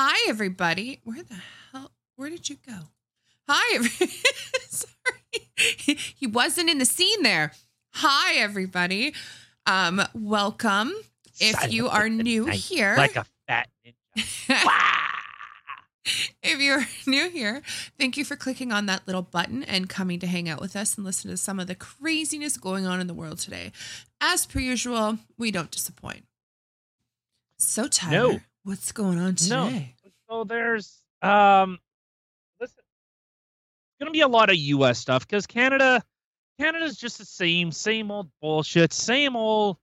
Hi, everybody. Where the hell? Where did you go? Hi, every- sorry, he wasn't in the scene there. Hi, everybody. Um, welcome. If you are new here, like a fat ninja. If you're new here, thank you for clicking on that little button and coming to hang out with us and listen to some of the craziness going on in the world today. As per usual, we don't disappoint. So, Tyler, No. What's going on today? No. So there's um listen. It's gonna be a lot of US stuff because Canada Canada's just the same, same old bullshit, same old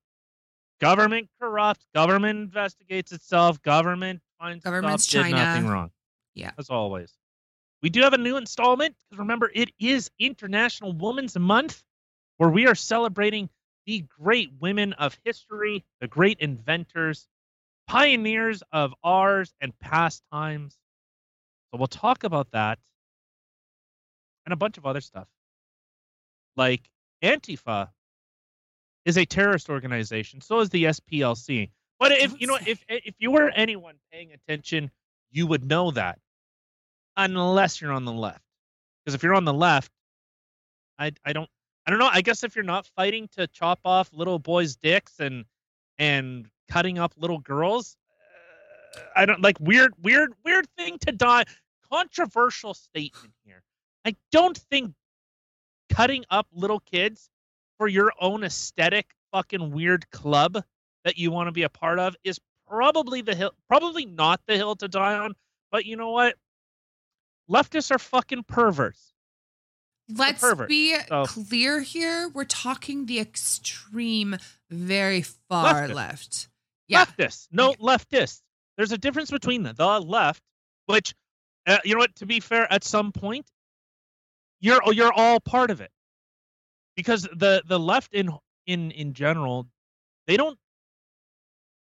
government corrupt, government investigates itself, government finds Government's stuff, did nothing wrong. Yeah. As always. We do have a new installment because remember it is International Women's Month where we are celebrating the great women of history, the great inventors, pioneers of ours and past times. So we'll talk about that and a bunch of other stuff. Like Antifa is a terrorist organization, so is the SPLC. But if you know if if you were anyone paying attention, you would know that. Unless you're on the left. Because if you're on the left, I I don't I don't know. I guess if you're not fighting to chop off little boys' dicks and and cutting up little girls, uh, I don't like weird weird weird thing to die. Controversial statement here. I don't think cutting up little kids for your own aesthetic fucking weird club that you want to be a part of is probably the hill probably not the hill to die on but you know what leftists are fucking perverts Let's be So- clear here. We're talking the extreme, very far Leftist. left. Yeah. leftists. No leftists. There's a difference between the, the left which uh, you know what to be fair at some point you're you're all part of it. Because the the left in in in general they don't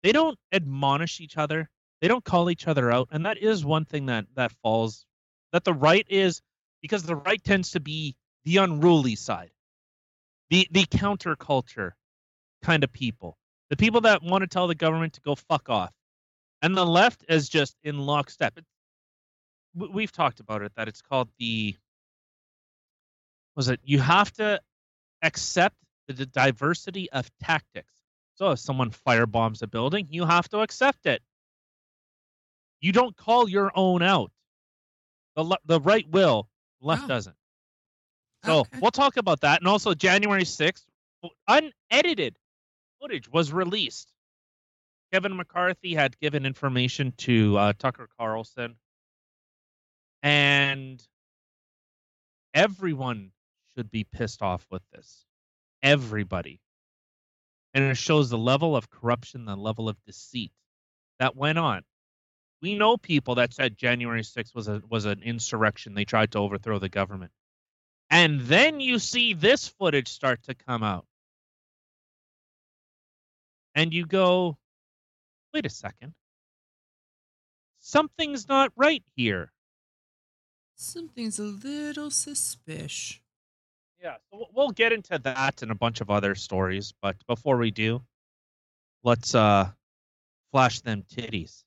they don't admonish each other. They don't call each other out. And that is one thing that that falls that the right is because the right tends to be the unruly side. The the counterculture kind of people the people that want to tell the government to go fuck off. And the left is just in lockstep. It- we've talked about it that it's called the was it you have to accept the diversity of tactics. So if someone firebombs a building you have to accept it. You don't call your own out. The le- the right will left Oh. doesn't. So Okay. we'll talk about that. And also january 6th unedited footage was released. Kevin mccarthy had given information to uh, tucker carlson. And everyone should be pissed off with this. Everybody. And it shows the level of corruption the level of deceit that went on. We know people that said january 6th was a was an insurrection. They tried to overthrow the government. And then you see this footage start to come out and you go wait a second something's not right here Something's a little suspicious. Yeah, so we'll- get into that and a bunch of other stories, but before we do, let's uh flash them titties.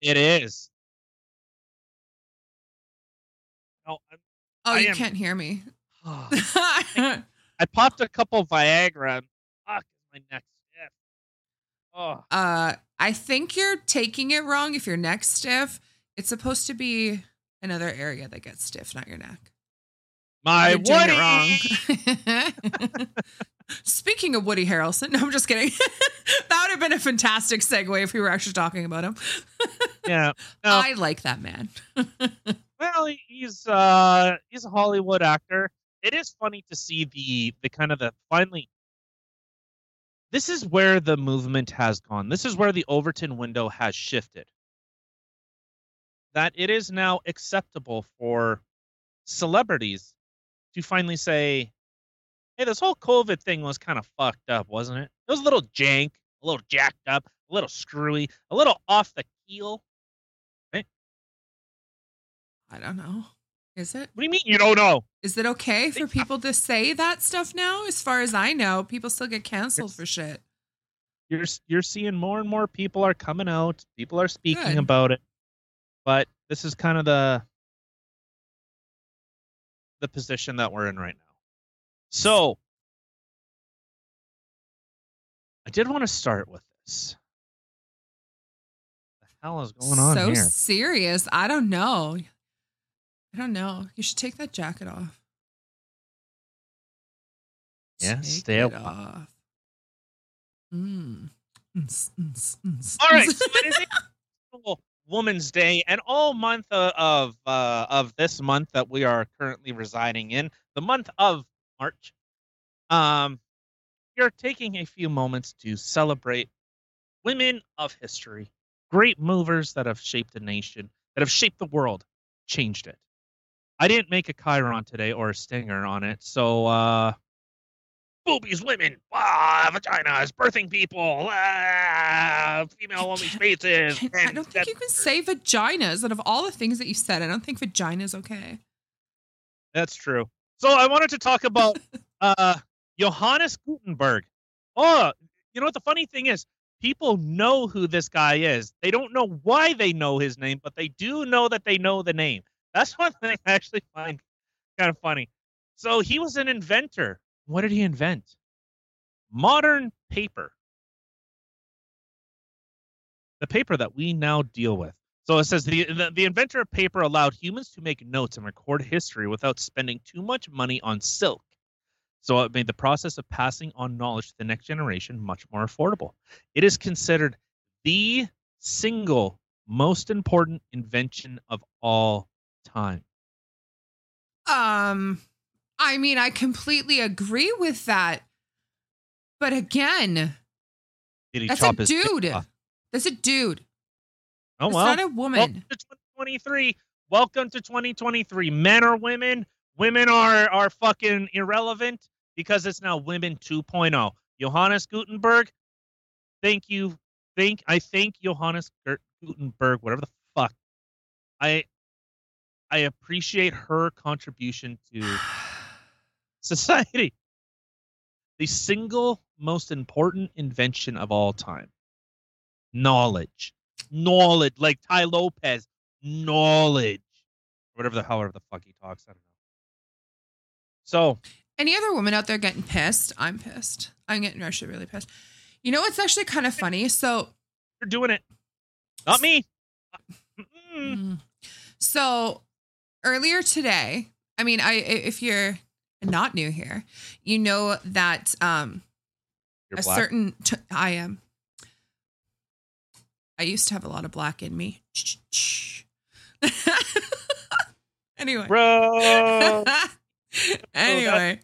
It is. No, Oh, I you am- can't hear me. I'm, I popped a couple Viagra. And fuck, my neck stiff. Oh, uh, I think you're taking it wrong. If your neck's stiff, it's supposed to be another area that gets stiff, not your neck. My You're Woody! wrong. Speaking of Woody Harrelson, no, I'm just kidding. that would have been a fantastic segue if we were actually talking about him. Yeah. No, I like that man. well, he's uh he's a Hollywood actor. It is funny to see the the kind of the finally. This is where the movement has gone. This is where the Overton window has shifted. that it is now acceptable for celebrities to finally say, hey, this whole COVID thing was kind of fucked up, wasn't it? It was a little jank, a little jacked up, a little screwy, a little off the keel. I don't know. Is it? What do you mean you don't know? Is it okay for people to say that stuff now? As far as I know, people still get canceled for shit. You're you're seeing more and more people are coming out. People are speaking Good. about it. But this is kind of the the position that we're in right now. So I did want to start with this. What the hell is going on so here? serious. I don't know. I don't know. You should take that jacket off. Yeah, Take stay it off. Mm. Mm, mm, mm, All right, mm. so it is International Woman's Day, and all month uh, of uh, of this month that we are currently residing in, the month of March, um, we are taking a few moments to celebrate women of history, great movers that have shaped a nation, that have shaped the world, changed it. I didn't make a Chiron today or a stinger on it, so uh, boobies, women, ah, vaginas, birthing people, ah, female only spaces. I don't think you can say vaginas. Out of all the things that you said, I don't think vagina's okay. That's true. So I wanted to talk about uh, Johannes Gutenberg. Oh, you know what the funny thing is? People know who this guy is. They don't know why they know his name, but they do know that they know the name. That's one thing I actually find kind of funny. So he was an inventor. What did he invent? Modern paper. The paper that we now deal with. So it says the, the the inventor of paper allowed humans to make notes and record history without spending too much money on silk. So it made the process of passing on knowledge to the next generation much more affordable. It is considered the single most important invention of all time. Um, I mean, I completely agree with that. But again, that's a dude. That's a dude. Oh It's well. not a Welcome woman. to 2023. Welcome to 2023. Men are women? Women are are fucking irrelevant because it's now women 2.0. Johannes Gutenberg. Thank you. Thank I thank Johannes Gutenberg, whatever the fuck. I I appreciate her contribution to society. The single most important invention of all time. Knowledge. Knowledge. Like Tai Lopez. Knowledge. Whatever the hell whatever the fuck he talks. I don't know. So Any other woman out there getting pissed? I'm pissed. I'm getting actually really pissed. You know what's actually kind of funny? So, you're doing it. Not me. Mm, so earlier today, I mean, I if you're not new here, you know that um You're a black. certain t- I am. I used to have a lot of black in me. anyway. Bro. anyway,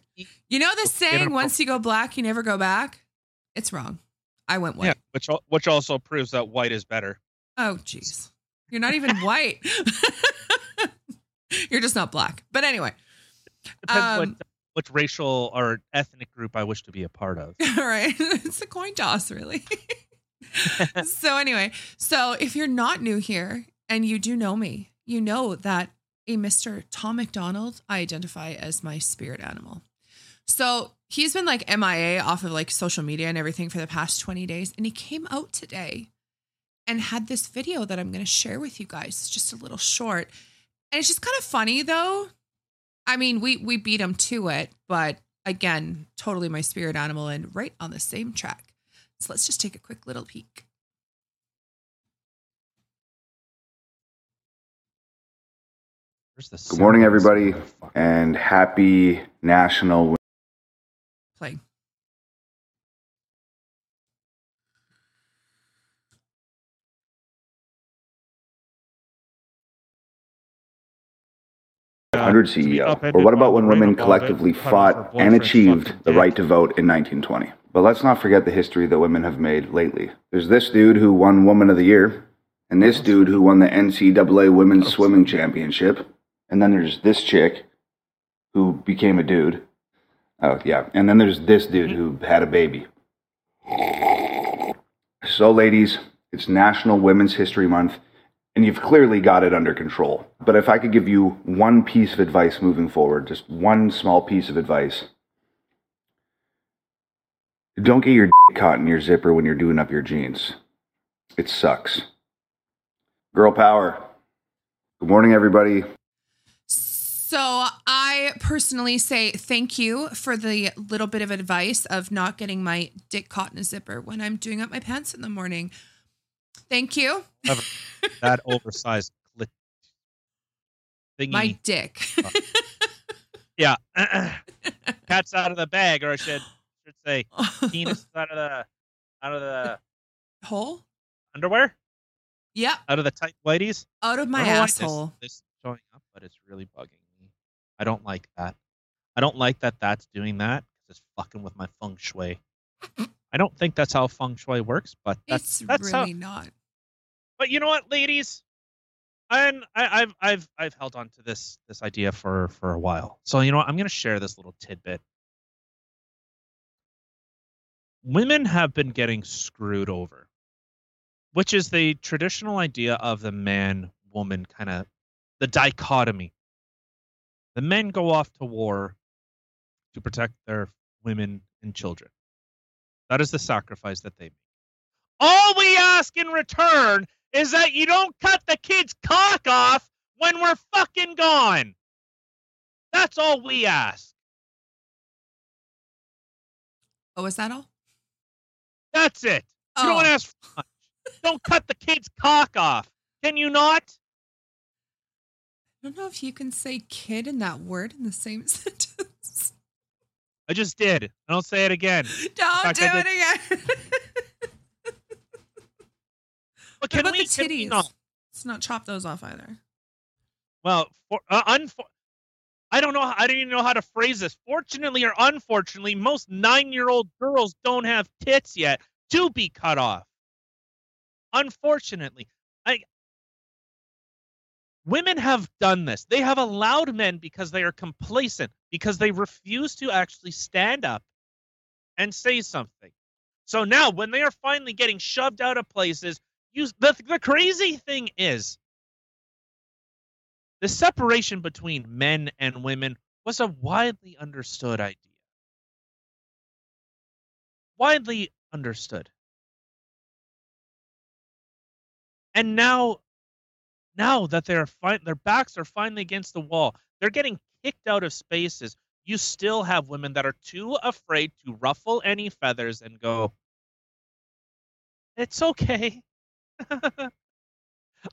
you know the saying, once you go black, you never go back? It's wrong. I went white. Yeah, which which also proves that white is better. Oh, jeez. You're not even white. You're just not black. But anyway, Depends Um, what which racial or ethnic group I wish to be a part of. all right. it's a coin toss, really. so, anyway, so if you're not new here and you do know me, you know that a Mr. Tom MacDonald, I identify as my spirit animal. So he's been like MIA off of like social media and everything for the past 20 days. And he came out today and had this video that I'm going to share with you guys. It's just a little short. And it's just kind of funny though. I mean, we we beat him to it, but again, totally my spirit animal and right on the same track. So let's just take a quick little peek. Good morning, everybody, and happy National Play. 100 to be CEO. Or what about when women rain above it, collectively fought and achieved the right to vote in 1920? But let's not forget the history that women have made lately. There's this dude who won Woman of the Year, and this dude who won the NCAA Women's Swimming Championship. And then there's this chick who became a dude. Oh, yeah. And then there's this dude who had a baby. So, ladies, it's National Women's History Month, and you've clearly got it under control. But if I could give you one piece of advice moving forward, just one small piece of advice, don't get your d- caught in your zipper when you're doing up your jeans. It sucks. Girl power. Good morning, everybody. So I personally say thank you for the little bit of advice of not getting my dick caught in a zipper when I'm doing up my pants in the morning. Thank you. that oversized clit thingy. My dick. Uh, yeah. Cat's out of the bag, or I should should say penis is out of the out of the Hole? underwear, Yep. out of the tight whiteys. Out of my don't know why this- asshole. This, is showing up, but it's really bugging me. I don't like that. I don't like that that's doing that. It's fucking with my feng shui. I don't think that's how feng shui works, but that's it's that's how. really not. But you know what, ladies, and I, I've I've I've held on to this this idea for for a while. So you know what, I'm going to share this little tidbit. Women have been getting screwed over, which is the traditional idea of the man woman kind of the dichotomy. The men go off to war to protect their women and children. That is the sacrifice that they make. All we ask in return is that you don't cut the kid's cock off when we're fucking gone. That's all we ask. Oh, is that all? That's it. You Oh, don't ask for much. Don't cut the kid's cock off. Can you not? I don't know if you can say kid and that word in the same sentence. I just did. I don't say it again. Don't do it again. But What can about we, the titties? not? Let's not chop those off either. Well, for, uh, unfor- I don't know. I don't even know how to phrase this. Fortunately or unfortunately, most nine-year-old girls don't have tits yet to be cut off. Unfortunately, I women have done this. They have allowed men because they are complacent, because they refuse to actually stand up and say something. So now, when they are finally getting shoved out of places, the the crazy thing is the separation between men and women was a widely understood idea. Widely understood. And now now that they're fin- their backs are finally against the wall, they're getting kicked out of spaces. You still have women that are too afraid to ruffle any feathers and go, "It's okay."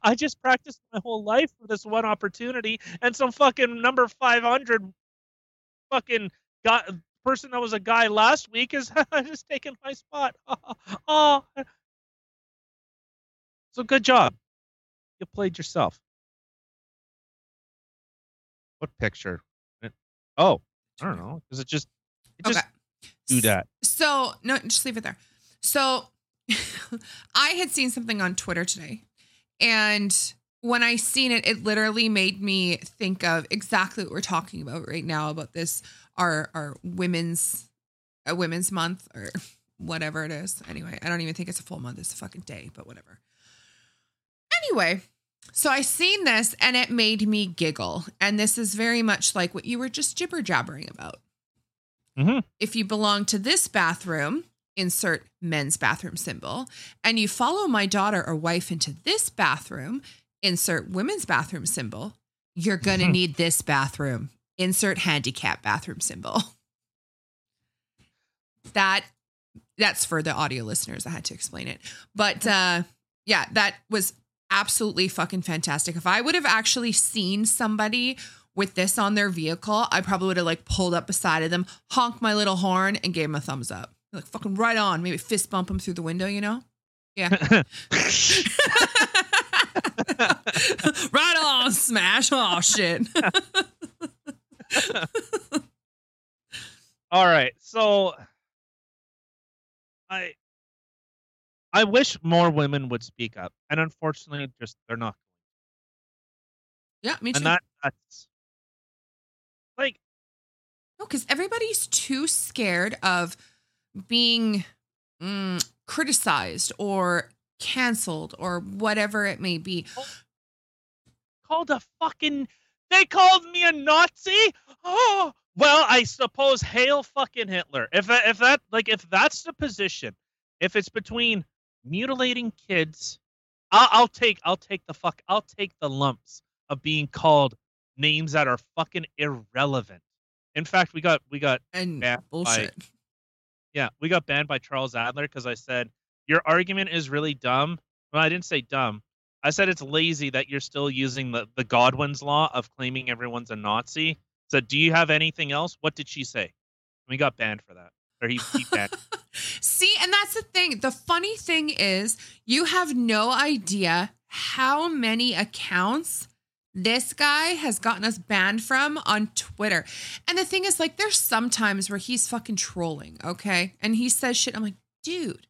I just practiced my whole life for this one opportunity, and some fucking number 500 fucking guy, person that was a guy last week is just taking my spot. oh. So good job. You played yourself. What picture? Oh, I don't know. Does it just it just Okay. do that? So no, just leave it there. So I had seen something on Twitter today, and when I seen it, it literally made me think of exactly what we're talking about right now about this our our women's a women's month or whatever it is. Anyway, I don't even think it's a full month; it's a fucking day, but whatever. Anyway, so I seen this and it made me giggle, and this is very much like what you were just jibber jabbering about mm-hmm. if you belong to this bathroom, insert men's bathroom symbol, and you follow my daughter or wife into this bathroom, insert women's bathroom symbol, you're going to Mhm. need this bathroom, insert handicap bathroom symbol. That that's for the audio listeners. I had to explain it. But uh yeah, that was absolutely fucking fantastic. If I would have actually seen somebody with this on their vehicle, I probably would have like pulled up beside of them, honked my little horn, and gave them a thumbs up. Like fucking right on. Maybe fist bump them through the window, you know? Yeah. right on, smash. Oh shit. All right. So I I wish more women would speak up, and unfortunately, just they're not. Yeah, me too. And that that's like No, because everybody's too scared of being mm, criticized or canceled or whatever it may be. called a fucking. They called me a Nazi. Oh well, I suppose hail fucking Hitler. If that, if that like if that's the position, if it's between mutilating kids, I'll, I'll take I'll take the fuck I'll take the lumps of being called names that are fucking irrelevant. In fact, we got we got And bullshit. Yeah we got banned by Charles Adler because I said your argument is really dumb. Well, I didn't say dumb. I said it's lazy that you're still using the the Godwin's law of claiming everyone's a Nazi. So, do you have anything else? What did she say? We got banned for that, or he, he banned. See, and that's the thing. The funny thing is, you have no idea how many accounts this guy has gotten us banned from on Twitter. And the thing is, like, there's some times where he's fucking trolling, okay? And he says shit. I'm like, dude.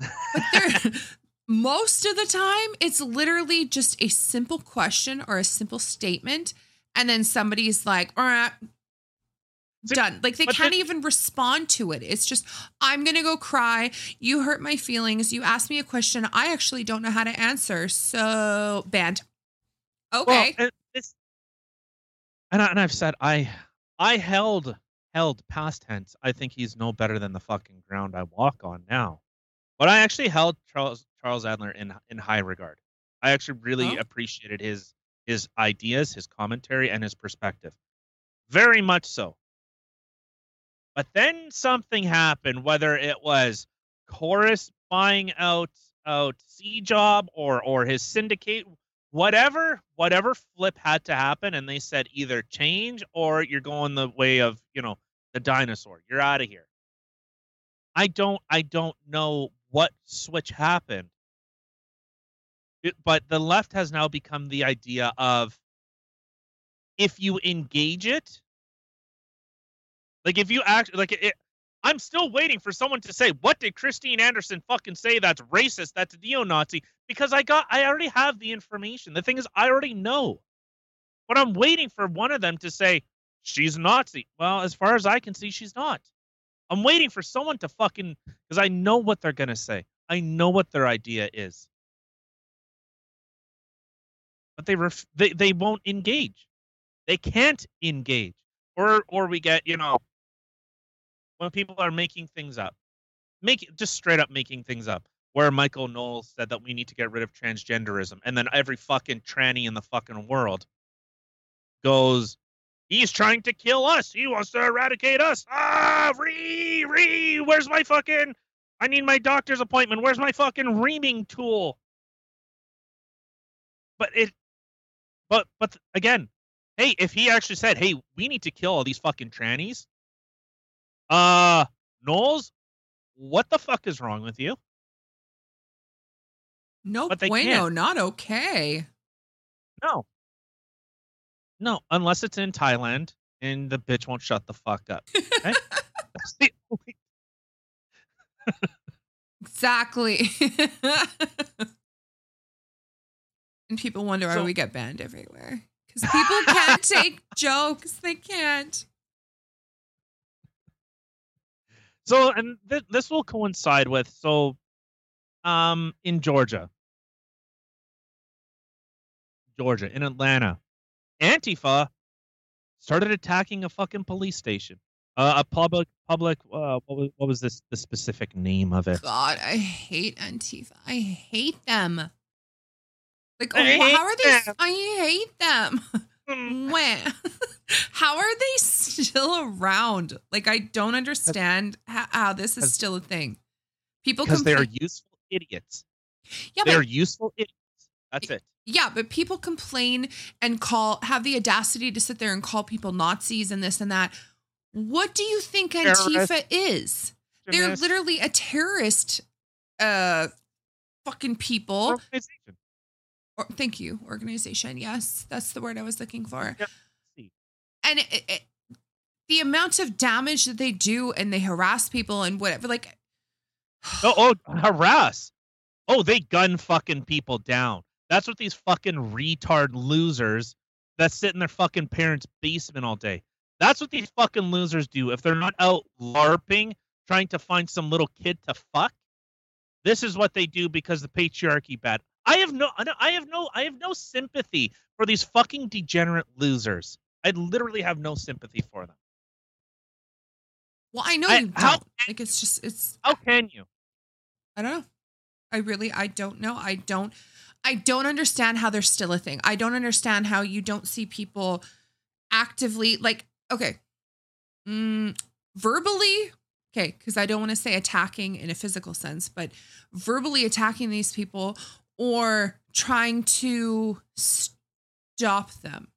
But there, most of the time, it's literally just a simple question or a simple statement. And then somebody's like, all right, done. Like they but can't the- even respond to it. It's just, I'm going to go cry. You hurt my feelings. You asked me a question. I actually don't know how to answer. So, banned. Okay. Well, and and, I, and I've said I I held held past tense. I think he's no better than the fucking ground I walk on now. But I actually held Charles Charles Adler in in high regard. I actually really Oh. appreciated his his ideas, his commentary, and his perspective. Very much so. But then something happened, whether it was Corus buying out out CJOB or or his syndicate, whatever whatever flip had to happen, and they said either change or you're going the way of you know the dinosaur. You're out of here. I don't I don't know what switch happened. It- but the left has now become the idea of if you engage it like if you act like it, I'm still waiting for someone to say what did Christine Anderson fucking say that's racist, that's neo-Nazi because I got I already have the information. The thing is I already know. But I'm waiting for one of them to say she's Nazi. Well, as far as I can see she's not. I'm waiting for someone to fucking cuz I know what they're to say. I know what their idea is. But they ref- they they won't engage. They can't engage. Or or we get, you know, when people are making things up, make just straight up making things up. Where Michael Knowles said that we need to get rid of transgenderism, and then every fucking tranny in the fucking world goes, "He's trying to kill us. He wants to eradicate us." Ah, re re. Where's my fucking? I need my doctor's appointment. Where's my fucking reaming tool? But it, but but again, hey, if he actually said, "Hey, we need to kill all these fucking trannies," Uh, Knowles, what the fuck is wrong with you? no but bueno, not okay. No. No, unless it's in Thailand and the bitch won't shut the fuck up. Okay? That's the only- Exactly. and people wonder why So- we get banned everywhere. Because people can't take jokes. They can't. So, and th- this will coincide with so, um, in Georgia, Georgia, in Atlanta, Antifa started attacking a fucking police station, uh, a public public. Uh, what was what was this the specific name of it? God, I hate Antifa. I hate them. Like, oh, how are they? them. I hate them. Mm, when? how are they still around? Like, I don't understand how, how this is still a thing. People Because they are useful idiots. yeah, They're but useful idiots. That's it. yeah, but people complain and call have the audacity to sit there and call people Nazis and this and that. What do you think Antifa Terrorist. is? They're literally a terrorist uh fucking people. organization. Or, thank you, organization. Yes, that's the word I was looking for. See. And it, it, the amount of damage that they do and they harass people and whatever, like, Oh, oh, harass. Oh, they gun fucking people down. That's what these fucking retard losers that sit in their fucking parents' basement all day. That's what these fucking losers do. If they're not out LARPing, trying to find some little kid to fuck, this is what they do because the patriarchy bad. I have no, I have no, I have no sympathy for these fucking degenerate losers. I literally have no sympathy for them. Well, I know I- you don't. how- like it's just it's How can you? I don't know. I really I don't know. I don't I don't understand how they're still a thing. I don't understand how you don't see people actively like okay. Mm, verbally okay, cuz I don't want to say attacking in a physical sense, but verbally attacking these people or trying to stop them.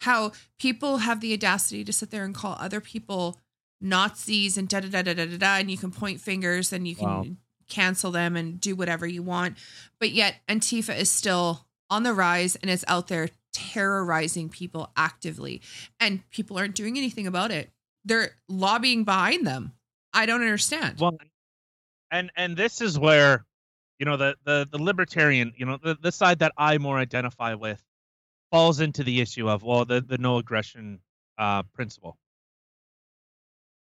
How people have the audacity to sit there and call other people Nazis and da da da da da da, da and you can point fingers and you can Wow. cancel them and do whatever you want. But yet Antifa is still on the rise and is out there terrorizing people actively. And people aren't doing anything about it. They're lobbying behind them. I don't understand. Well, and and this is where, you know, the the the libertarian, you know, the the side that I more identify with, falls into the issue of well, the the no aggression uh principle.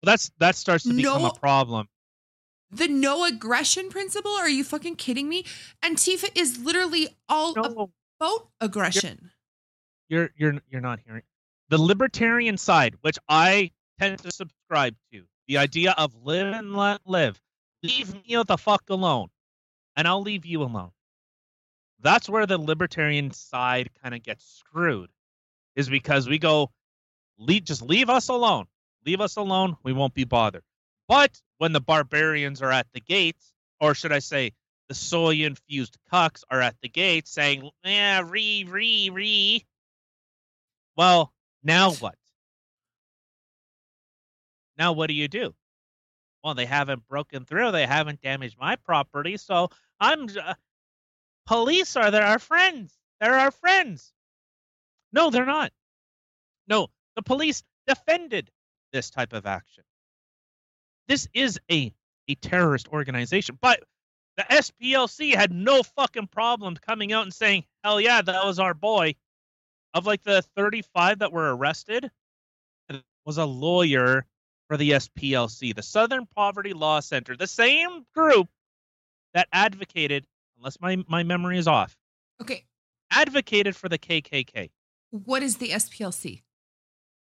Well, that's that starts to become No- a problem. the no aggression principle? Are you fucking kidding me? Antifa is literally all No, about aggression. you're you're you're not hearing the libertarian side, which I tend to subscribe to. The idea of live and let live. Leave me the fuck alone, and I'll leave you alone. That's where the libertarian side kind of gets screwed, is because we go, leave, just leave us alone. Leave us alone. We won't be bothered. But when the barbarians are at the gates, or should I say, the soy infused cucks are at the gates saying, yeah, re, re, re. Well, now what? Now what do you do? Well, they haven't broken through. They haven't damaged my property. So I'm. Uh, police are there, our friends. They're our friends. No, they're not. No, the police defended this type of action. This is a a terrorist organization, but the SPLC had no fucking problem coming out and saying, "Hell yeah, that was our boy." Of like the 35 that were arrested, was a lawyer for the SPLC, the Southern Poverty Law Center, the same group that advocated, unless my, my memory is off, Okay. advocated for the KKK. What is the SPLC?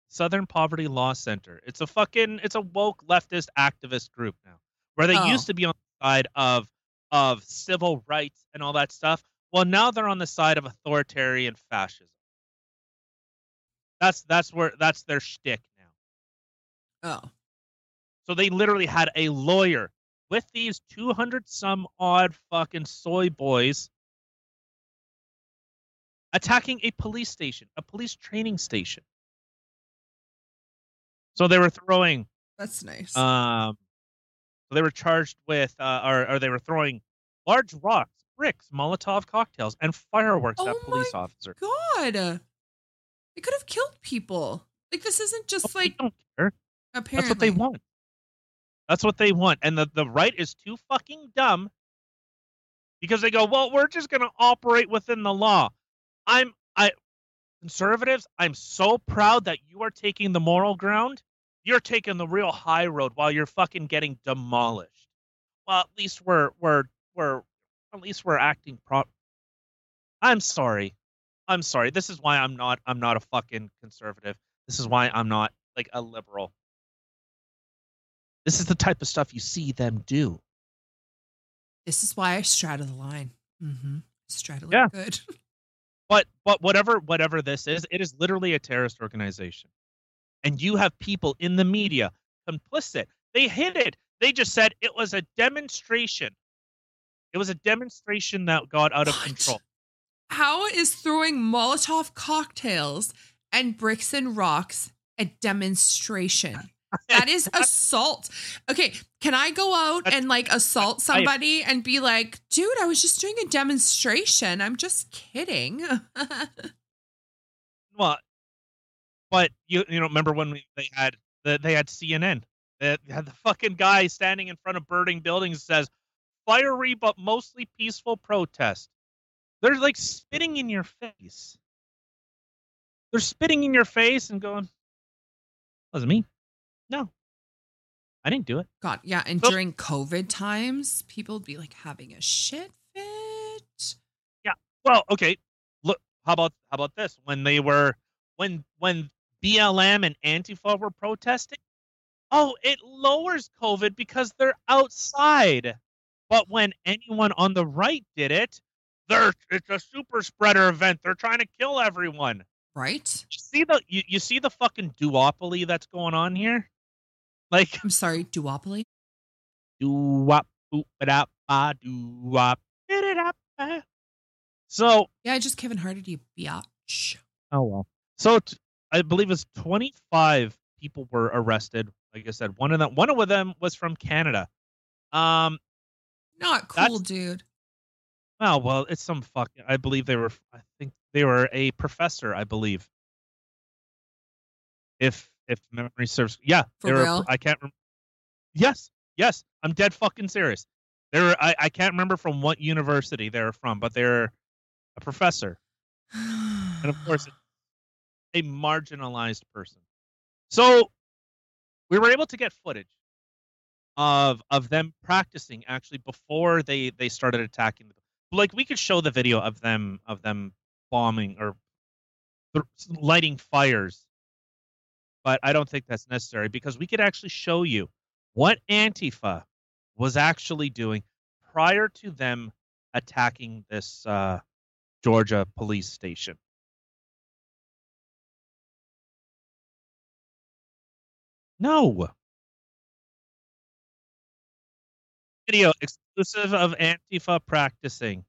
Southern Poverty Law Center. It's a fucking it's a woke leftist activist group now. Where they Oh. used to be on the side of of civil rights and all that stuff. Well, now they're on the side of authoritarian fascism. That's that's where that's their shtick now. Oh. So they literally had a lawyer with these 200 some odd fucking soy boys attacking a police station, a police training station. So they were throwing That's nice. um they were charged with uh or, or they were throwing large rocks, bricks, Molotov cocktails, and fireworks Oh at police officers. God. it could have killed people. Like this isn't just they like don't care. apparently. That's what they want. That's what they want. And the, the right is too fucking dumb because they go, well, we're just going to operate within the law. I'm, I, conservatives, I'm so proud that you are taking the moral ground. You're taking the real high road while you're fucking getting demolished. Well, at least we're, we're, we're, at least we're acting prop. I'm sorry. I'm sorry. This is why I'm not, I'm not a fucking conservative. This is why I'm not like a liberal. This is the type of stuff you see them do. This is why I straddle the line. Mm-hmm. Straddle Yeah. it good. But but whatever whatever this is, it is literally a terrorist organization. And you have people in the media complicit. They hid it. They just said it was a demonstration. It was a demonstration that got out of control. How is throwing Molotov cocktails and bricks and rocks a demonstration? That is assault. Okay, can I go out and like assault somebody and be like, dude, I was just doing a demonstration. I'm just kidding. Well, but you you know remember when we, they had the, they had CNN. They had the fucking guy standing in front of burning buildings says fiery but mostly peaceful protest. They're like spitting in your face. They're spitting in your face and going, wasn't me. No. I didn't do it. God, yeah. And during COVID times, people would be like having a shit fit. Yeah. Well, okay. Look, how about how about this? When they were when when BLM and Antifa were protesting, oh, it lowers COVID because they're outside. But when anyone on the right did it, they're it's a super spreader event. They're trying to kill everyone. Right? You see the you, you see the fucking duopoly that's going on here? Like I'm sorry, duopoly. doo-wop, boop-a-dop, ba, doo-wop, bid-a-dop, ba. So Yeah, I just Kevin Harted you biatch. Oh well. So t- I believe it's 25 people were arrested. Like I said, one of them one of them was from Canada. Um Not cool, dude. oh well, it's some fucking I believe they were I think they were a professor, I believe. If if memory serves yeah, For were real? pro- I can't remember. Yes, yes, I'm dead fucking serious. They were I, I can't remember from what university they're from, but they're a professor. and of course a marginalized person so we were able to get footage of of them practicing actually before they they started attacking the like we could show the video of them of them bombing or th- lighting fires but i don't think that's necessary because we could actually show you what antifa was actually doing prior to them attacking this uh georgia police station No. Video exclusive of Antifa practicing.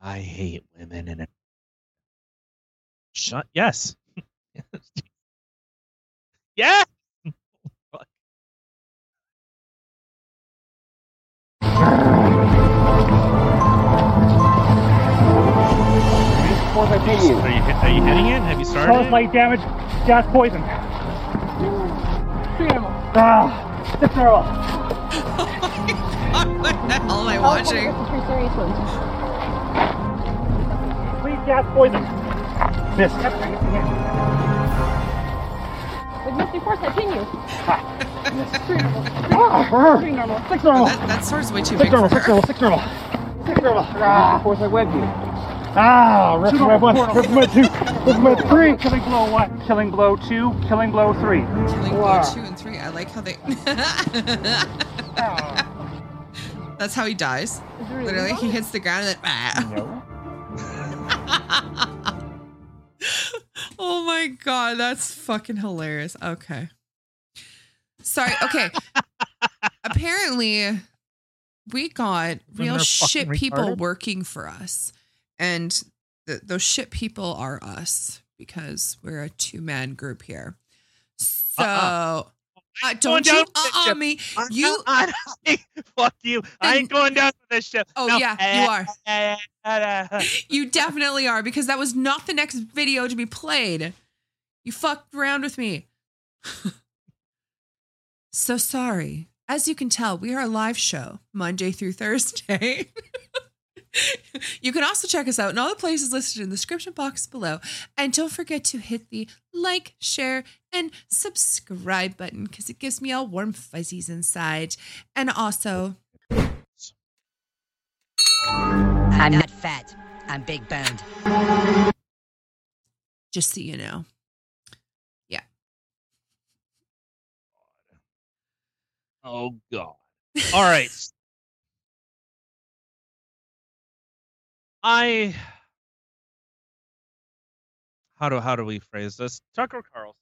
I hate women and. Shut. Yes. yeah. Fuck. Fourth, I ping you. Are you hit- are you hitting it? Have you Cause started? light damage, gas poison. Ah, six arrow. what the hell am I Oh, watching? This is for serious ones. Please, gas poison. Miss. With Mr. Force, I ping you. Ah, burn. Three normal. Six normal. That, that sword's way too Six big for normal, six normal, six normal. Six normal. Ah, Force, I webbed you. ah rip my one, rip my two, rip my three. Killing blow one, killing blow two, killing blow three. Killing Wow. blow two and three. I like how they. That's how he dies. Is Literally, he hits the ground and then. Ah. No. oh my god, that's fucking hilarious. Okay. Sorry. Okay. Apparently, we got real shit people retarded? working for us, and th- those shit people are us because we're a two man group here. So. Uh-uh. Uh, don't you uh ship. me. I'm You not- fuck you. I ain't going down with this shit. Oh, No. yeah, you are. You definitely are because that was not the next video to be played. You fucked around with me. so sorry. As you can tell, we are a live show Monday through Thursday. you can also check us out in all the places listed in the description box below. And don't forget to hit the like, share, and subscribe button because it gives me all warm fuzzies inside. And also, I'm not fat. I'm big boned. just so you know. Oh god. All right. I how do how do we phrase this? Tucker Carlson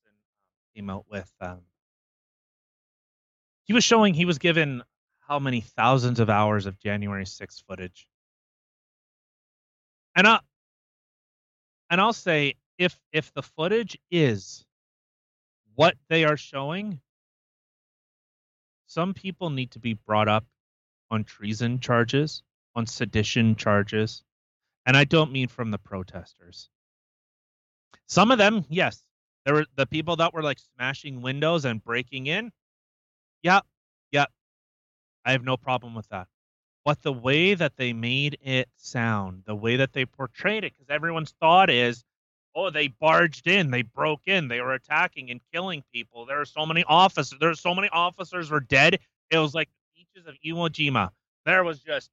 came out with um he was showing he was given how many thousands of hours of January 6 footage. And I and I'll say if if the footage is what they are showing, some people need to be brought up on treason charges, on sedition charges, and I don't mean from the protesters. Some of them, yes, there were the people that were like smashing windows and breaking in. Yeah, yeah. I have no problem with that. But the way that they made it sound, the way that they portrayed it, because everyone's thought is, oh, they barged in, they broke in, they were attacking and killing people. There are so many officers. There are so many officers were dead. It was like the beaches of Iwo Jima. There was just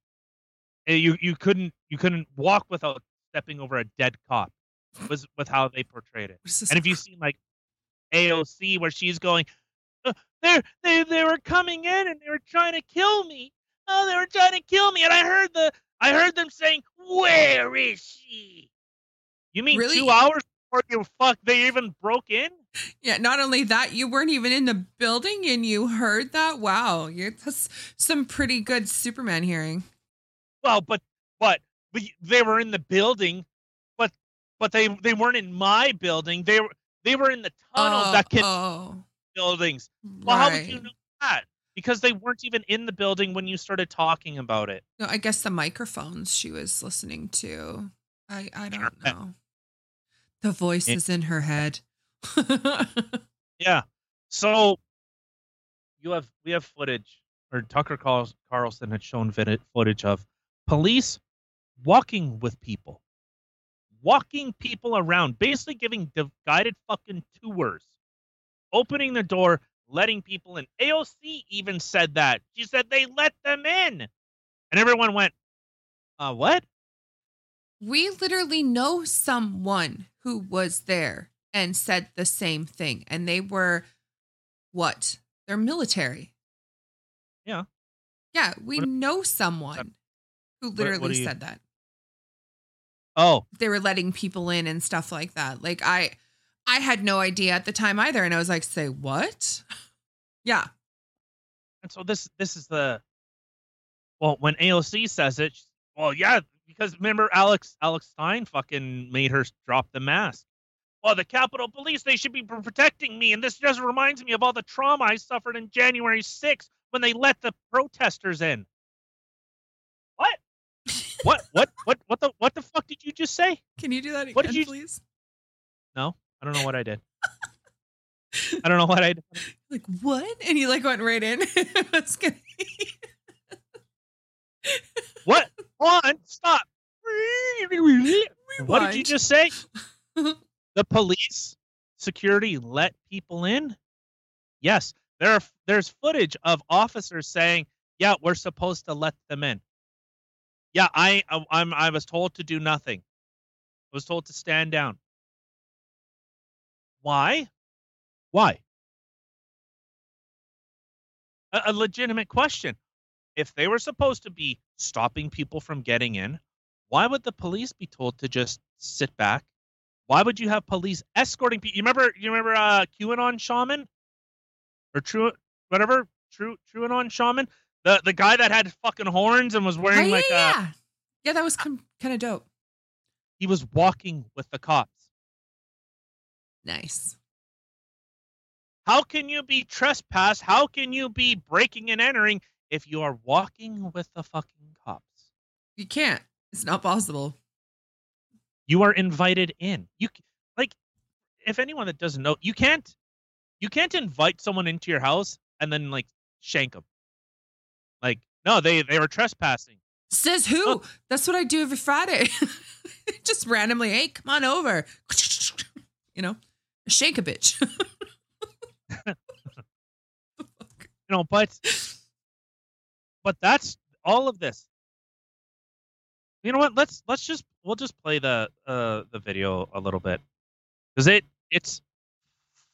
eh, you you couldn't you couldn't walk without stepping over a dead cop. Was with how they portrayed it. What is this And if you see like AOC where she's going, "Uh, they they they were coming in and they were trying to kill me. Oh, they were trying to kill me, and I heard the I heard them saying, "Where is she?" You mean Really? two hours before you fuck they even broke in? Yeah, not only that, you weren't even in the building and you heard that. Wow, you're, that's some pretty good Superman hearing. Well, but but they were in the building, but but they they weren't in my building. They were they were in the tunnels oh, that can oh, oh, buildings. Well, how would you know that? Because they weren't even in the building when you started talking about it. No, I guess the microphones she was listening to. I I don't know. The voices in her head. Yeah. So you have we have footage, or Tucker Carl- Carlson had shown footage of police walking with people, walking people around, basically giving guided fucking tours, opening the door, letting people in. AOC even said that. She said they let them in, and everyone went, "Uh, what?" We literally know someone who was there and said the same thing, and they were what? They're military. Yeah. Yeah, we What- know someone who what literally you- said that. Oh, they were letting people in and stuff like that. Like I I had no idea at the time either and I was like, "Say what?" Yeah. And so this this is the well when AOC says it, well yeah because remember Alex Alex Stein fucking made her drop the mask. Well, the Capitol Police they should be protecting me, and this just reminds me of all the trauma I suffered in January 6th when they let the protesters in. What? what? What? What? What the? What the fuck did you just say? Can you do that again, What did you- please? No, I don't know what I did. I don't know what I did. Like, "What?" And he like went right in. What? On, stop. What did you just say? the police security let people in? Yes, there are there's footage of officers saying, "Yeah, we're supposed to let them in." Yeah, I I'm I was told to do nothing. I was told to stand down. Why? Why? A legitimate question. If they were supposed to be stopping people from getting in, why would the police be told to just sit back? Why would you have police escorting people? You remember? You remember uh, QAnon shaman or true whatever true TrueAnon shaman, the the guy that had fucking horns and was Oh, wearing yeah, like a yeah. yeah, that was kind of dope. he was walking with the cops. Nice. How can you be trespass? How can you be breaking and entering if you are walking with the fucking cops? You can't. It's not possible. You are invited in. You like if anyone that doesn't know, you can't you can't invite someone into your house and then like shank them. Like no, they they were trespassing. Says who? Oh. That's what I do every Friday. Just randomly, hey, come on over. You know, shake a bitch. You know, but but that's all of this. You know what? Let's let's just we'll just play the uh the video a little bit because it it's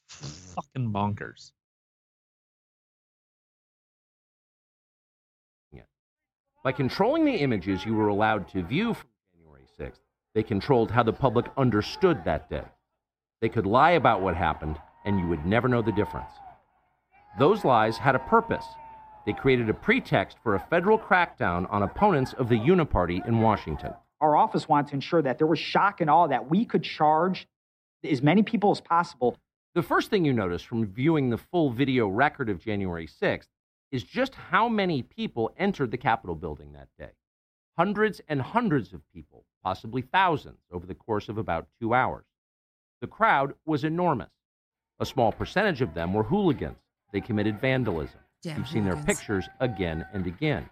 fucking bonkers. By controlling the images you were allowed to view from January 6th, they controlled how the public understood that day. They could lie about what happened, and you would never know the difference. Those lies had a purpose. They created a pretext for a federal crackdown on opponents of the Uniparty in Washington. our office wanted to ensure that there was shock and awe that we could charge as many people as possible. The first thing you notice from viewing the full video record of January 6th is just how many people entered the Capitol building that day. Hundreds and hundreds of people, possibly thousands, over the course of about two hours. The crowd was enormous. A small percentage of them were hooligans. They committed vandalism. Damn You've seen their hooligans. pictures again and again.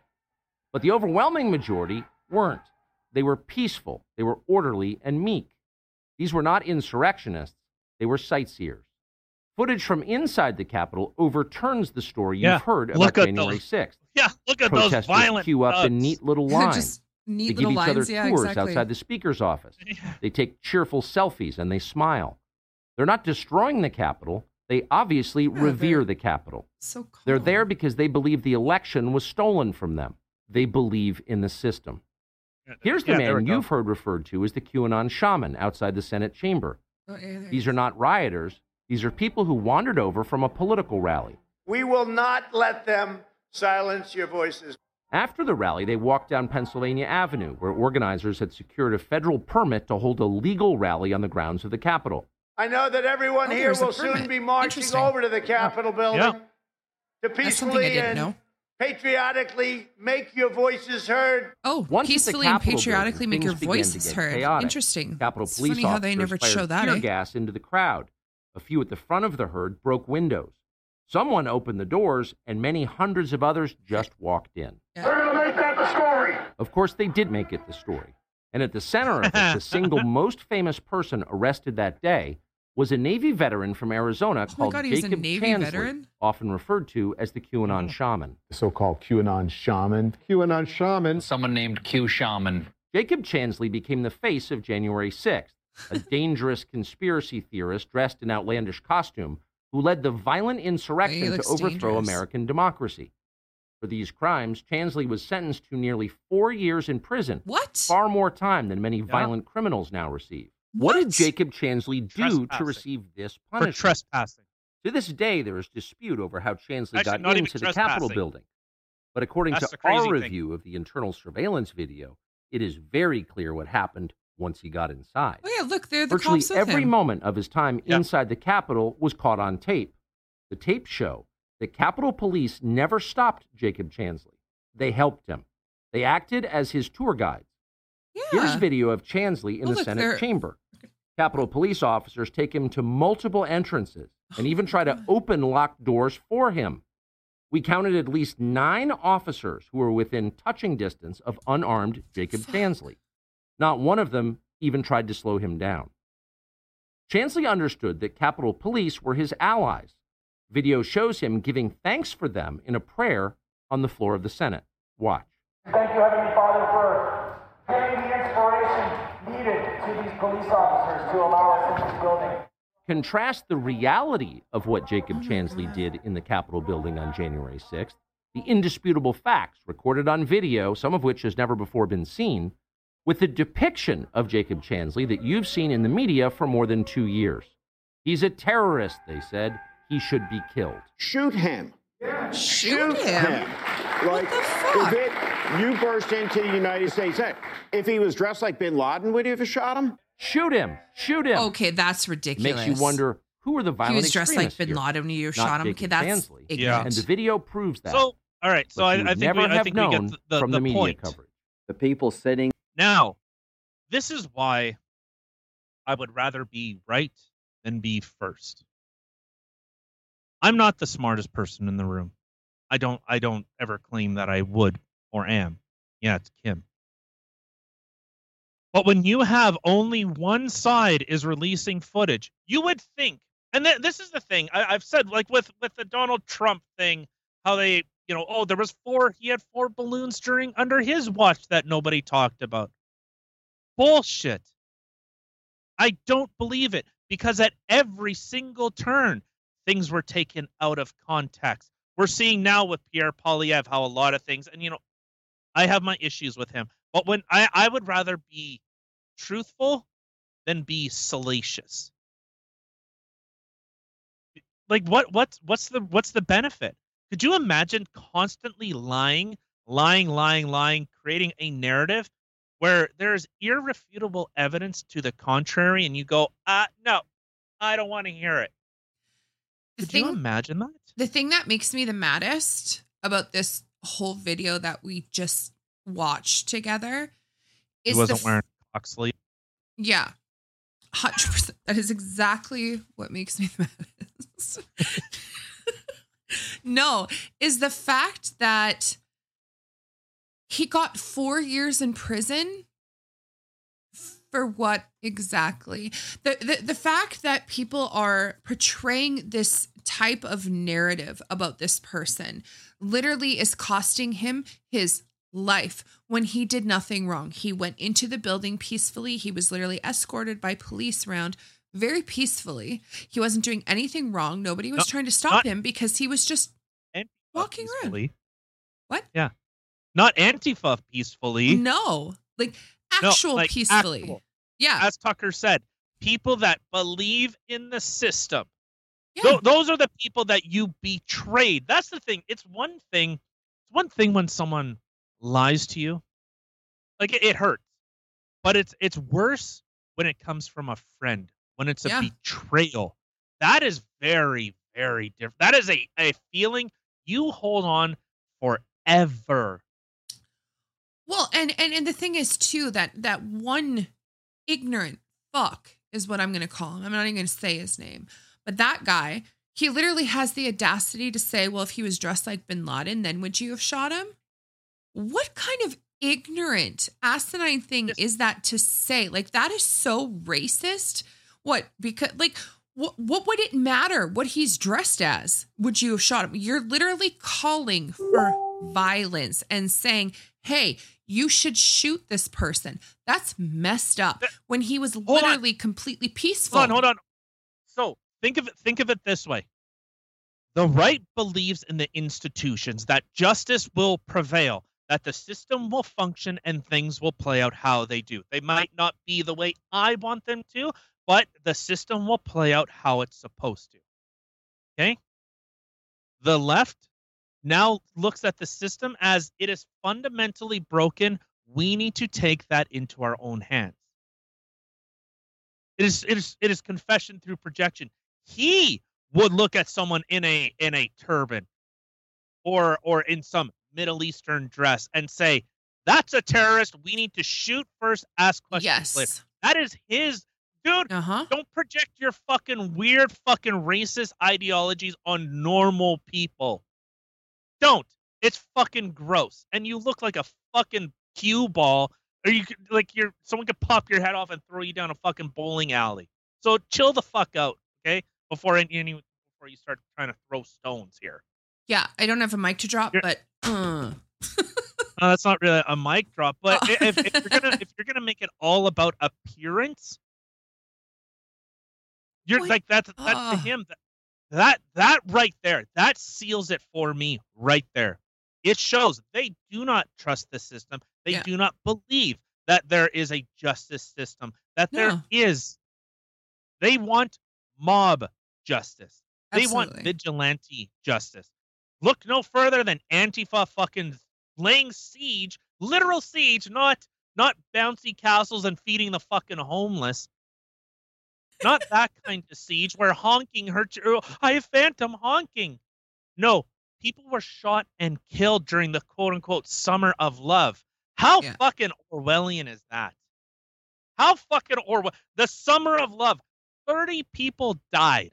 But the overwhelming majority weren't. They were peaceful, they were orderly and meek. These were not insurrectionists, they were sightseers. Footage from inside the Capitol overturns the story Yeah, you've heard about look at January those 6th. Yeah, look at those Protesters violent queue up in neat little lines. Just neat they little give each lines. other yeah, tours exactly. outside the speaker's office. Yeah. They take cheerful selfies and they smile. They're not destroying the Capitol. They obviously they're- revere the Capitol. So cool. They're there because they believe the election was stolen from them. They believe in the system. Here's the Yeah, man you've heard referred to as the QAnon shaman outside the Senate chamber. Oh, yeah, These are not rioters. These are people who wandered over from a political rally. We will not let them silence your voices. After the rally, they walked down Pennsylvania Avenue, where organizers had secured a federal permit to hold a legal rally on the grounds of the Capitol. I know that everyone Oh, here will soon be marching over to the Capitol building Yeah. to That's something I peacefully and know. patriotically make your voices heard. Oh, Once at peacefully and patriotically building, make your things began to voices heard. chaotic. Interesting. Capitol it's police funny how they officers never fired show that. tear Eh? gas into the crowd. A few at the front of the herd broke windows. Someone opened the doors, and many hundreds of others just walked in. Yeah. They're going to make that the story. Of course, they did make it the story. And at the center of it, the single most famous person arrested that day was a Navy veteran from Arizona Oh called God, he a Jacob Navy Chansley, veteran? often referred to as the QAnon Oh. shaman. the so-called QAnon shaman. QAnon shaman. Someone named Q Shaman. Jacob Chansley became the face of January 6th, a dangerous conspiracy theorist dressed in outlandish costume who led the violent insurrection to overthrow dangerous. American democracy. For these crimes, Chansley was sentenced to nearly four years in prison, What? far more time than many violent criminals now receive. What, What? did Jacob Chansley do to receive this punishment? for trespassing. To this day, there is dispute over how Chansley Actually, got into the Capitol building. But according That's to the crazy our thing. review of the internal surveillance video, it is very clear what happened once he got inside. Oh yeah, look, they're the Virtually cops with every him. moment of his time Yeah. inside the Capitol was caught on tape. The tapes show that Capitol Police never stopped Jacob Chansley. They helped him. They acted as his tour guides. Yeah. Here's video of Chansley in Oh, the Senate chamber. Capitol police officers take him to multiple entrances and even try to open locked doors for him. We counted at least nine officers who were within touching distance of unarmed Jacob Chansley. Not one of them even tried to slow him down. Chansley understood that Capitol Police were his allies. Video shows him giving thanks for them in a prayer on the floor of the Senate. Watch. Thank you, Heavenly Father, for giving the inspiration needed to these police officers to allow us in this building. Contrast the reality of what Jacob Chansley did in the Capitol building on January 6th, the indisputable facts recorded on video, some of which has never before been seen, with the depiction of Jacob Chansley that you've seen in the media for more than two years. He's a terrorist, they said. He should be killed. Shoot him. Shoot him. Like, the fuck? if it, you burst into the United States, hey, if he was dressed like Bin Laden, would you have shot him? Shoot him! Shoot him! Okay, that's ridiculous. Makes you wonder who are the violent. He was dressed like Bin? Laden when you Not shot him. Jacob Okay, that's Chansley. ignorant. And the video proves that. So, all right. So I, I think never we, I have think we known get the, the, from the, the media point. coverage. The people sitting Now, this is why I would rather be right than be first. I'm not the smartest person in the room. I don't I don't ever claim that I would or am. Yeah, it's Kim. But when you have only one side is releasing footage, you would think, and th- this is the thing I- I've said, like with with the Donald Trump thing, how they, you know, oh, there was four, he had four balloons during under his watch that nobody talked about. Bullshit. I don't believe it because at every single turn, things were taken out of context. We're seeing now with Pierre Poilievre how a lot of things, and you know, I have my issues with him, but when I, I would rather be truthful than be salacious. Like what what's what's the what's the benefit? Could you imagine constantly lying, lying, lying, lying, creating a narrative where there's irrefutable evidence to the contrary and you go, uh no, I don't want to hear it. The Could you imagine that? The thing that makes me the maddest about this whole video that we just watched together He wasn't the f- wearing cock sleeve. Yeah. 100%. That is exactly what makes me the maddest. no, is the fact that he got four years in prison for what exactly? The, the the fact that people are portraying this type of narrative about this person literally is costing him his life when he did nothing wrong. He went into the building peacefully. He was literally escorted by police around very peacefully. He wasn't doing anything wrong. Nobody was No, trying to stop not- him because he was just walking around. peacefully. What? Yeah. Not Antifa peacefully. No, like No, actual like peacefully. actual. Yeah. As Tucker said, people that believe in the system. Yeah. Tho- those are the people that you betrayed. That's the thing. It's one thing. It's one thing when someone lies to you. Like it, it hurts. But it's it's worse when it comes from a friend. When it's a Yeah. betrayal. That is very, very different. That is a, a feeling you hold on forever. Well, and and and the thing is too that that one ignorant fuck is what I'm going to call him. I'm not even going to say his name, but that guy, he literally has the audacity to say, "Well, if he was dressed like Bin Laden, then would you have shot him?" What kind of ignorant, asinine thing is that to say? Like that is so racist. What? Because like. What, what would it matter what he's dressed as? Would you have shot him? You're literally calling for violence and saying, hey, you should shoot this person. That's messed up. When he was on. literally completely peaceful. Hold on, hold on. So think of it think of it this way. The right believes in the institutions that justice will prevail, that the system will function and things will play out how they do. They might not be the way I want them to, but the system will play out how it's supposed to. Okay? The left now looks at the system as it is fundamentally broken. We need to take that into our own hands. It is it is it is confession through projection. He would look at someone in a in a turban or or in some Middle Eastern dress and say, "That's a terrorist. We need to shoot first, ask questions Yes. later." That is his dude. Uh-huh. Don't project your fucking weird fucking racist ideologies on normal people. Don't. It's fucking gross. And you look like a fucking cue ball or you could like you're someone could pop your head off and throw you down a fucking bowling alley. So chill the fuck out, okay? Before any any- before you start trying to throw stones here. Yeah, I don't have a mic to drop, You're- but uh, No, that's not really a mic drop, but i- if, if you're gonna if you're gonna make it all about appearance, you're What? like that's that's to him that, that that right there that seals it for me right there. It shows they do not trust the system. They Yeah. do not believe that there is a justice system. That there No. is. They want mob justice. They want vigilante justice. Look no further than Antifa fucking laying siege, literal siege, not not bouncy castles and feeding the fucking homeless. Not that kind of siege where honking hurts you. Oh, I have phantom honking. No, people were shot and killed during the quote unquote summer of love. How Yeah. fucking Orwellian is that? How fucking Orwell? The summer of love. 30 people died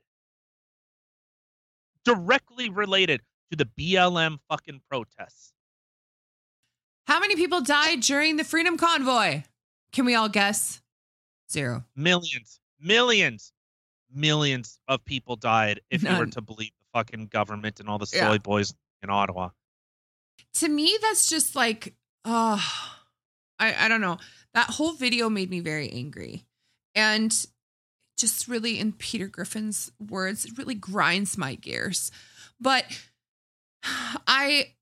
directly related to the BLM fucking protests. how many people died during the Freedom Convoy? Can we all guess? Zero. Millions, millions, millions of people died if you were to believe the fucking government and all the soy Yeah. boys in Ottawa. to me that's just like oh I, I don't know. That whole video made me very angry. And just really in peter griffin's words it really grinds my gears. But i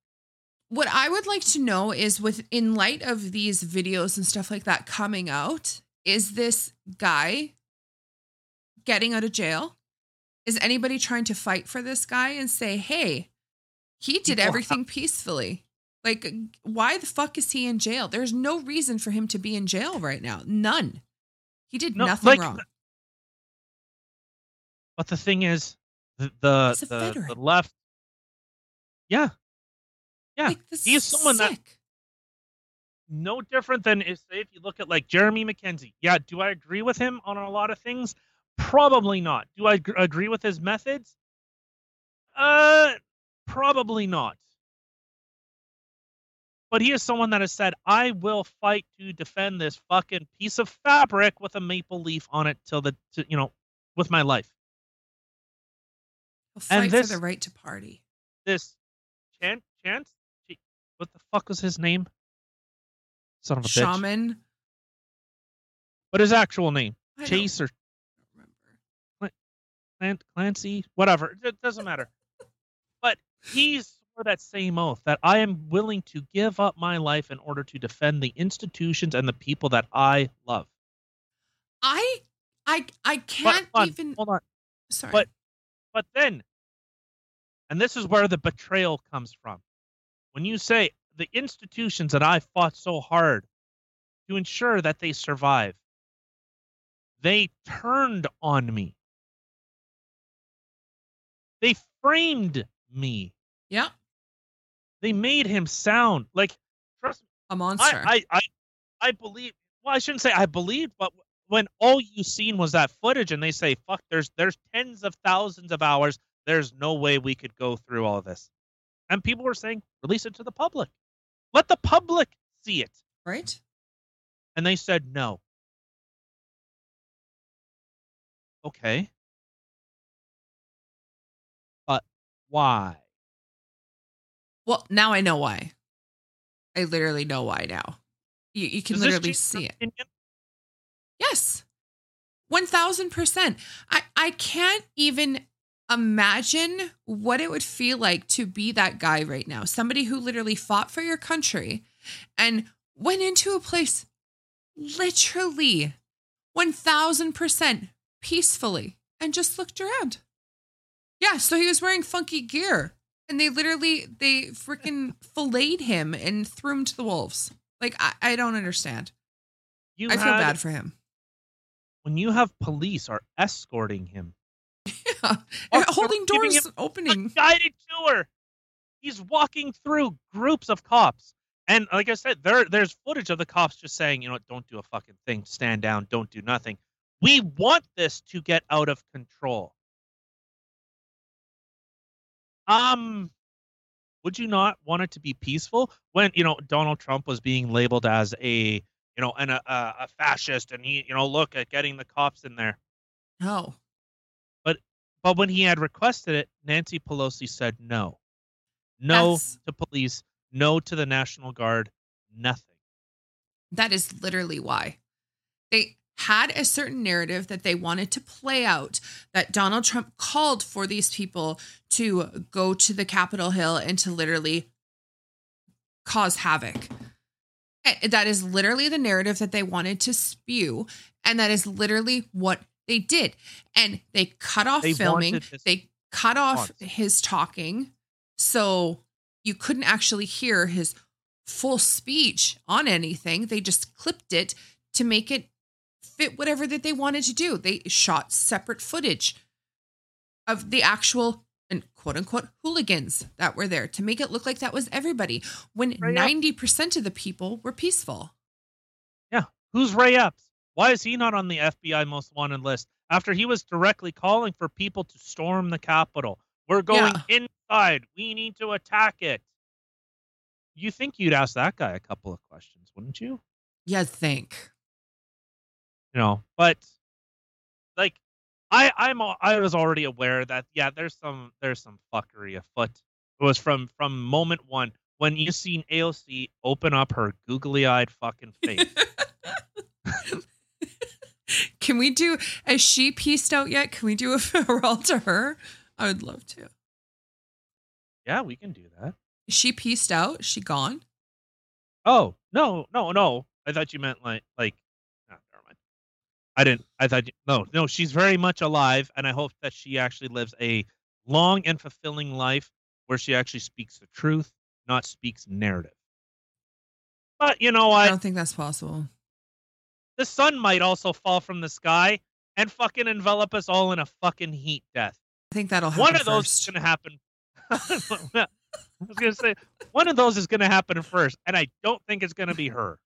what i would like to know is with in light of these videos and stuff like that coming out is this guy getting out of jail is anybody trying to fight for this guy and say hey he did everything peacefully. Like, why the fuck is he in jail? There's no reason for him to be in jail right now. None. He did No, nothing like, wrong. But the thing is, the the, the, the left, yeah, yeah, Like, is someone that no different than if say if you look at like Jeremy MacKenzie. Yeah, do I agree with him on a lot of things? Probably not. Do I gr- agree with his methods? Uh, Probably not. But he is someone that has said, I will fight to defend this fucking piece of fabric with a maple leaf on it till the, to, you know, with my life. He'll fight And this- for the right to party. This Chan, Chance, what the fuck was his name? Son of a bitch. Shaman. What his actual name? I Chase or Clan- Clancy, whatever. It doesn't matter. but he's for that same oath that I am willing to give up my life in order to defend the institutions and the people that I love. I I I can't hold even hold on. sorry. But but then, and this is where the betrayal comes from. When you say the institutions that I fought so hard to ensure that they survive, they turned on me. They framed me. yeah, They made him sound like trust me. a monster. I, I, I, I believe. Well, I shouldn't say I believed, but when all you seen was that footage, and they say, "Fuck," there's there's tens of thousands of hours. There's no way we could go through all of this, and people were saying, "Release it to the public. Let the public see it." right? And they said no. Okay. Why? Well, now I know why. I literally know why now. You, you can Does literally see it. opinion? Yes. 1000%. I, I can't even imagine what it would feel like to be that guy right now. Somebody who literally fought for your country and went into a place literally 1000% peacefully and just looked around. Yeah, so he was wearing funky gear and they literally they freaking filleted him and threw him to the wolves. Like I, I don't understand. You I feel bad for him. when you have police are escorting him, Yeah. Or Holding doors opening. guided tour. He's walking through groups of cops. And like I said, there there's footage of the cops just saying, you know, don't do a fucking thing, stand down, don't do nothing. We want this to get out of control. Um would you not want it to be peaceful when, you know, Donald Trump was being labeled as a, you know, and a, a, fascist and he, you know, look at getting the cops in there. No. But but when he had requested it, Nancy Pelosi said no. No That's- to police, no to the National Guard, nothing. That is literally why. They had a certain narrative that they wanted to play out that Donald Trump called for these people to go to the Capitol Hill and to literally cause havoc. Eh, that is literally the narrative that they wanted to spew. And that is literally what they did. And they cut off They filming, they cut off his talking. So you couldn't actually hear his full speech on anything. They just clipped it to make it fit whatever that they wanted to do. They shot separate footage of the actual and quote unquote hooligans that were there to make it look like that was everybody when Right, 90% of the people were peaceful. Yeah. Who's Ray Epps? Why is he not on the FBI most wanted list after he was directly calling for people to storm the Capitol? We're going inside. We need to attack it. You think you'd ask that guy a couple of questions, wouldn't you? Yeah, think. You know but like i i'm i was already aware that yeah there's some there's some fuckery afoot it was from from moment one when you seen aoc open up her googly-eyed fucking face Can we do, is she pieced out yet? Can we do a farewell to her? I would love to. yeah we can do that Is she pieced out? Is she gone? oh no no no i thought you meant like like i didn't i thought no no she's very much alive and i hope that she actually lives a long and fulfilling life where she actually speaks the truth not speaks narrative but you know I what don't think that's possible. the sun might also fall from the sky and fucking envelop us all in a fucking heat death. I think that'll happen One of those first. is going to happen. I was going to say one of those is going to happen first, and I don't think it's going to be her.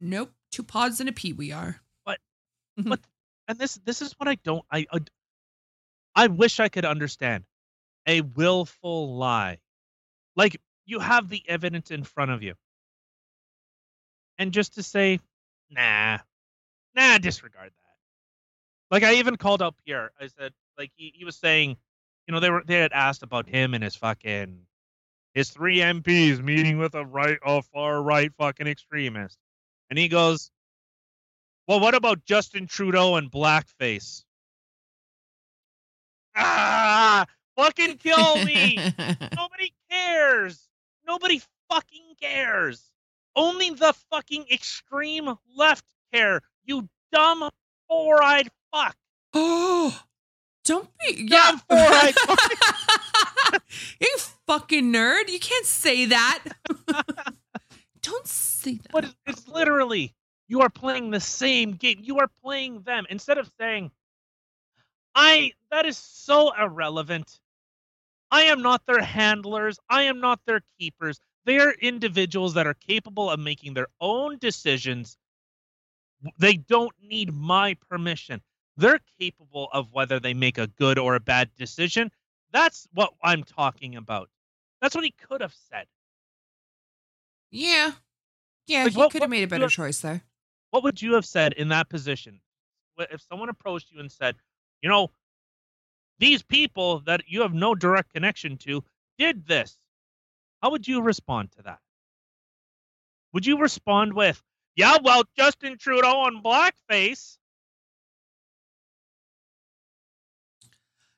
Nope. Two pods and a pea we are. But Mhm. but and this this is what I don't I I, I wish I could understand. a willful lie. Like you have the evidence in front of you. And just to say, nah, nah, disregard that. Like I even called out Pierre. I said, like he, he was saying, you know, they were they had asked about him and his fucking his three MPs meeting with a right a far right fucking extremist. And he goes, Well, what about Justin Trudeau and blackface? Ah fucking kill me. Nobody cares. Nobody fucking cares. Only the fucking extreme left care. You dumb four-eyed fuck. Oh, don't be yeah. four-eyed you fucking nerd. You can't say that. don't say that. But it's literally you are playing the same game. You are playing them instead of saying, "I." That is so irrelevant. I am not their handlers. I am not their keepers. They are individuals that are capable of making their own decisions. They don't need my permission. They're capable of whether they make a good or a bad decision. That's what I'm talking about. That's what he could have said. Yeah. Yeah, Like, he could have made a better choice there. What would you have said in that position? If someone approached you and said, you know, these people that you have no direct connection to did this, how would you respond to that? Would you respond with, yeah, well, Justin Trudeau on blackface?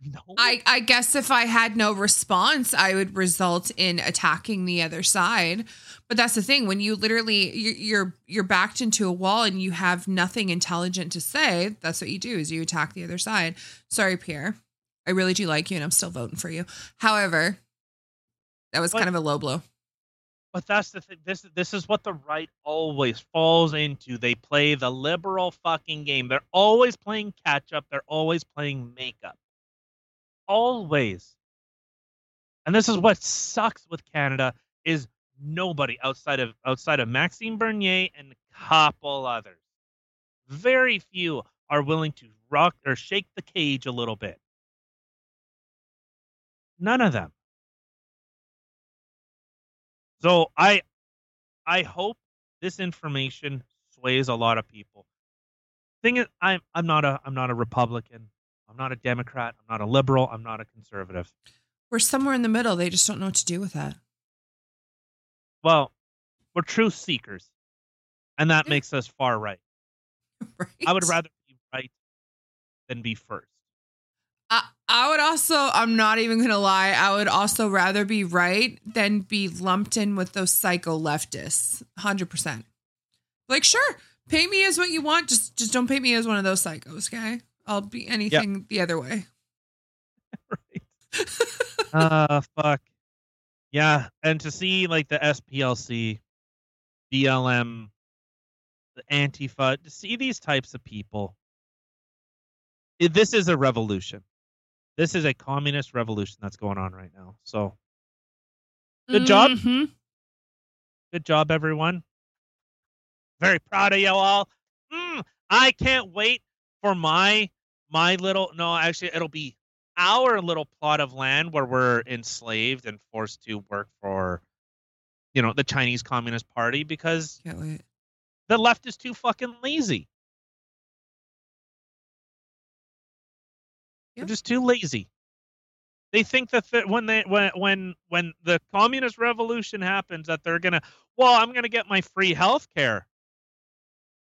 No. I, I guess if I had no response, I would result in attacking the other side. But that's the thing when you literally you're you're, you're backed into a wall and you have nothing intelligent to say. That's what you do is you attack the other side. Sorry, Pierre. I really do like you and I'm still voting for you. However, that was But- kind of a low blow. But that's the thing. This this is what the right always falls into. They play the liberal fucking game. They're always playing catch up. They're always playing makeup. Always. And this is what sucks with Canada is nobody outside of outside of Maxime Bernier and a couple others. Very few are willing to rock or shake the cage a little bit. None of them. So I I hope this information sways a lot of people. Thing is I'm I'm not a I'm not a Republican. I'm not a Democrat. I'm not a liberal. I'm not a conservative. We're somewhere in the middle. They just don't know what to do with that. Well, we're truth seekers. And that makes us far right. Right? I would rather be right than be first. I, I would also, I'm not even going to lie, I would also rather be right than be lumped in with those psycho leftists. 100%. Like, sure, pay me as what you want. Just just don't pay me as one of those psychos, okay? I'll be anything the other way. uh fuck. Yeah, and to see like the SPLC, BLM, the Antifa, to see these types of people. it- this is a revolution. This is a communist revolution that's going on right now. So good job. Mhm. Good job, everyone. Very proud of you all. Mm, I can't wait for my my little no, actually it'll be our little plot of land where we're enslaved and forced to work for you know the Chinese Communist Party because the left is too fucking lazy. They're just too lazy. They think that th- when they when when when the communist revolution happens that they're gonna well I'm gonna get my free health care.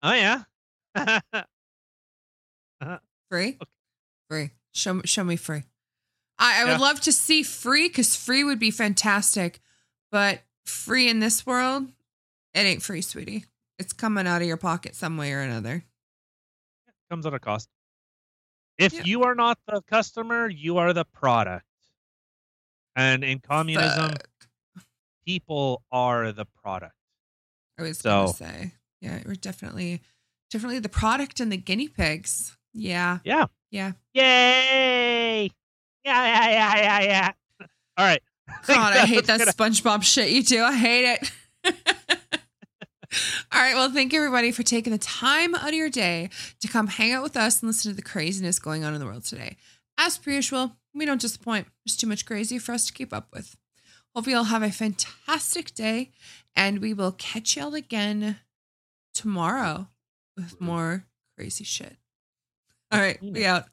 Oh yeah. Uh-huh. Free? Free. Show, me- show me free. I, I would Yeah. love to see free because free would be fantastic. But free in this world, it ain't free, sweetie. It's coming out of your pocket some way or another. It Comes at a cost. If Yeah. you are not the customer, you are the product. And in communism, people are the product. I was So- gonna say, yeah, we're definitely, definitely the product and the guinea pigs. Yeah, Yeah. yeah. Yay! Yeah, yeah, yeah, yeah, yeah. All right. God, I hate that SpongeBob shit you do. I hate it. All right. Well, thank you everybody for taking the time out of your day to come hang out with us and listen to the craziness going on in the world today. as per usual, we don't disappoint. There's too much crazy for us to keep up with. Hope you all have a fantastic day, and we will catch y'all again tomorrow with more crazy shit. All right, we out.